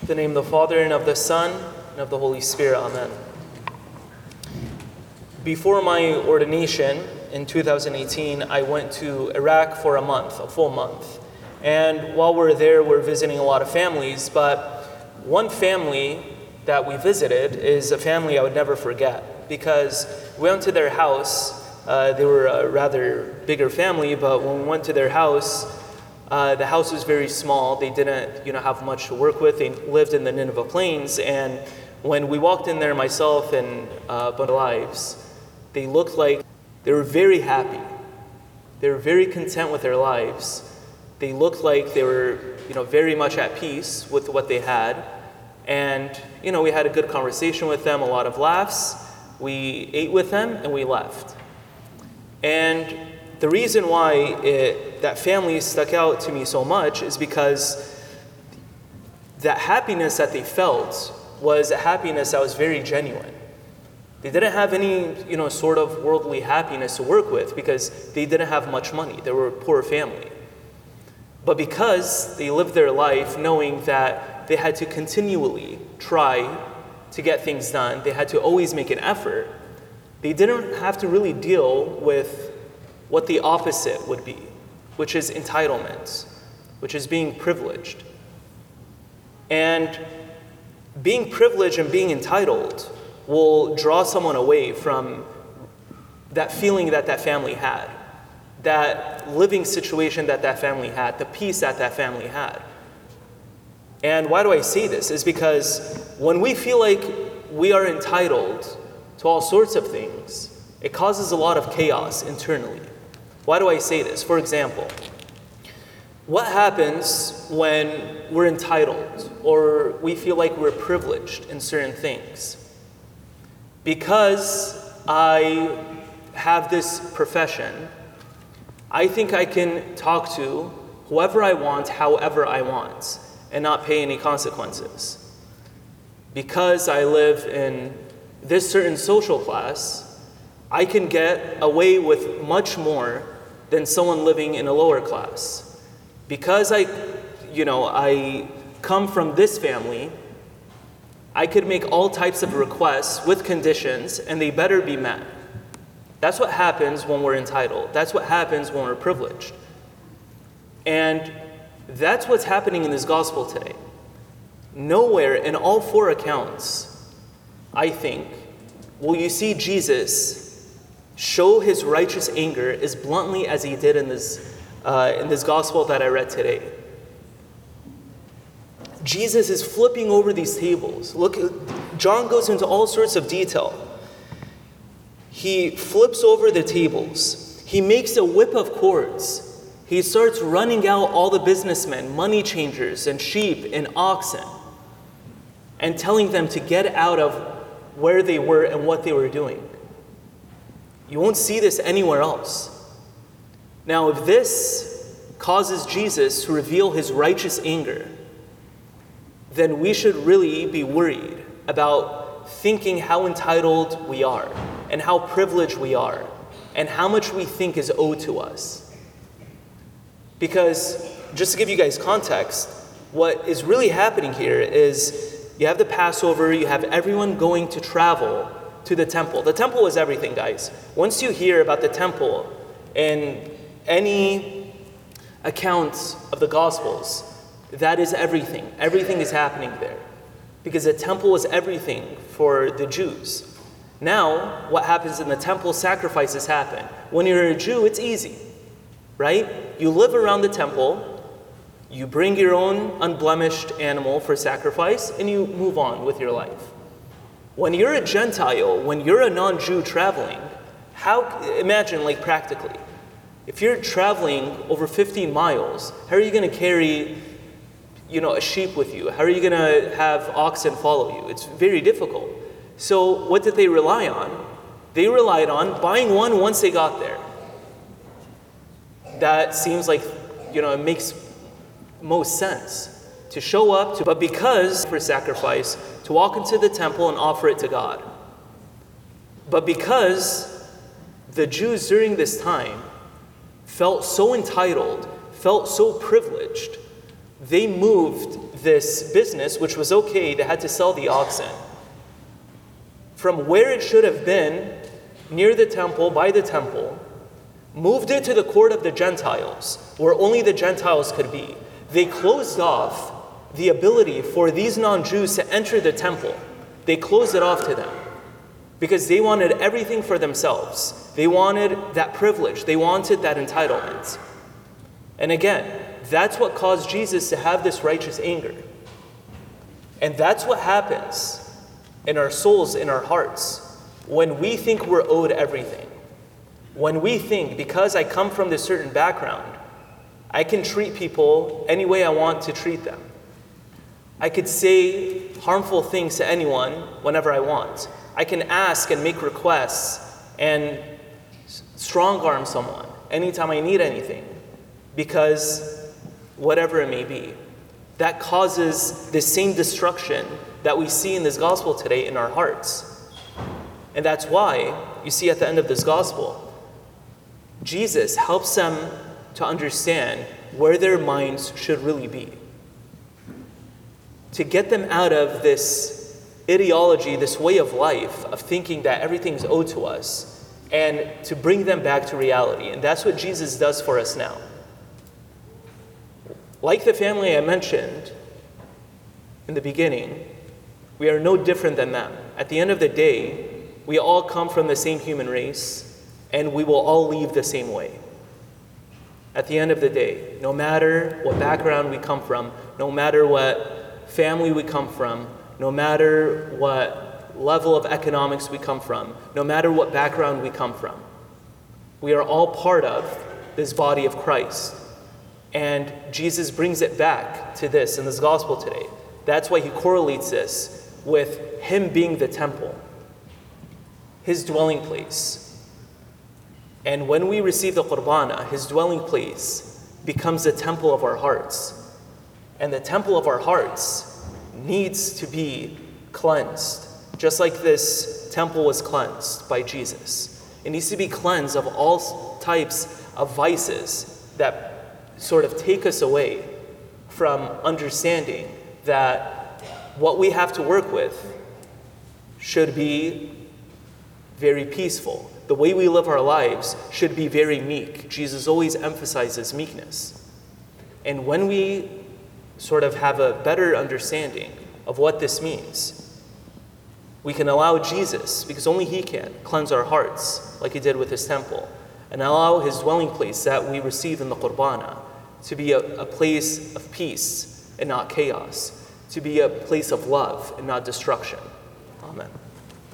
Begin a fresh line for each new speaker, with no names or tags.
In the name of the Father, and of the Son, and of the Holy Spirit. Amen. Before my ordination in 2018, I went to Iraq for a month, a full month. And while we're there, we're visiting a lot of families, but one family that we visited is a family I would never forget because we went to their house. Uh, they were a rather bigger family, but when we went to their house, uh, the house was very small. They didn't, you know, have much to work with. They lived in the Nineveh Plains, and when we walked in there, myself and uh, but lives, they looked like they were very happy. They were very content with their lives. They looked like they were, you know, very much at peace with what they had. And, you know, we had a good conversation with them, a lot of laughs. We ate with them and we left. And the reason why it, that family stuck out to me so much is because that happiness that they felt was a happiness that was very genuine. They didn't have any, you know, sort of worldly happiness to work with because they didn't have much money. They were a poor family. But because they lived their life knowing that they had to continually try to get things done, they had to always make an effort, they didn't have to really deal with what the opposite would be, which is entitlement, which is being privileged. And being privileged and being entitled will draw someone away from that feeling that that family had, that living situation that that family had, the peace that that family had. And why do I say this? Is because when we feel like we are entitled to all sorts of things, it causes a lot of chaos internally. Why do I say this? For example, what happens when we're entitled or we feel like we're privileged in certain things? Because I have this profession, I think I can talk to whoever I want, however I want, and not pay any consequences. Because I live in this certain social class, I can get away with much more than someone living in a lower class. Because I, you know, I come from this family, I could make all types of requests with conditions and they better be met. That's what happens when we're entitled. That's what happens when we're privileged. And that's what's happening in this gospel today. Nowhere in all four accounts, I think, will you see Jesus show his righteous anger as bluntly as he did in this, uh, in this gospel that I read today. Jesus is flipping over these tables. Look, John goes into all sorts of detail. He flips over the tables. He makes a whip of cords. He starts running out all the businessmen, money changers, and sheep and oxen, and telling them to get out of where they were and what they were doing. You won't see this anywhere else. Now, if this causes Jesus to reveal his righteous anger, then we should really be worried about thinking how entitled we are and how privileged we are and how much we think is owed to us. Because, just to give you guys context, what is really happening here is you have the Passover, you have everyone going to travel to the temple. The temple is everything, guys. Once you hear about the temple in any accounts of the Gospels, that is everything. Everything is happening there. Because the temple is everything for the Jews. Now, what happens in the temple, sacrifices happen. When you're a Jew, it's easy, right? You live around the temple, you bring your own unblemished animal for sacrifice, and you move on with your life. When you're a Gentile, when you're a non Jew traveling, how, imagine like practically, if you're traveling over 15 miles, how are you going to carry you know, a sheep with you? How are you going to have oxen follow you? It's very difficult. So, what did they rely on? They relied on buying one once they got there. That seems like, you know, it makes most sense to show up to, but because for sacrifice, to walk into the temple and offer it to God. But because the Jews during this time felt so entitled, felt so privileged, they moved this business, which was okay, they had to sell the oxen from where it should have been, near the temple, by the temple, moved it to the court of the Gentiles, where only the Gentiles could be. They closed off the ability for these non Jews to enter the temple. They closed it off to them because they wanted everything for themselves. They wanted that privilege, they wanted that entitlement. And again, that's what caused Jesus to have this righteous anger. And that's what happens in our souls, in our hearts, when we think we're owed everything. When we think, because I come from this certain background, I can treat people any way I want to treat them. I could say harmful things to anyone whenever I want. I can ask and make requests and strong arm someone anytime I need anything because whatever it may be. That causes the same destruction that we see in this gospel today in our hearts. And that's why you see at the end of this gospel, Jesus helps them to understand where their minds should really be. To get them out of this ideology, this way of life of thinking that everything's owed to us, and to bring them back to reality. And that's what Jesus does for us now. Like the family I mentioned in the beginning, we are no different than them. At the end of the day, we all come from the same human race, and we will all leave the same way. At the end of the day, no matter what background we come from, no matter what family we come from, no matter what level of economics we come from, no matter what background we come from, we are all part of this body of Christ. And Jesus brings it back to this in this gospel today. That's why he correlates this with him being the temple, his dwelling place. And when we receive the qurbana, his dwelling place becomes the temple of our hearts. And the temple of our hearts needs to be cleansed, just like this temple was cleansed by Jesus. It needs to be cleansed of all types of vices that sort of take us away from understanding that what we have to work with should be very peaceful. The way we live our lives should be very meek. Jesus always emphasizes meekness. And when we sort of have a better understanding of what this means, we can allow Jesus, because only He can, cleanse our hearts like He did with His temple, and allow His dwelling place that we receive in the Qurbana to be a, a place of peace and not chaos to be a place of love and not destruction. Amen.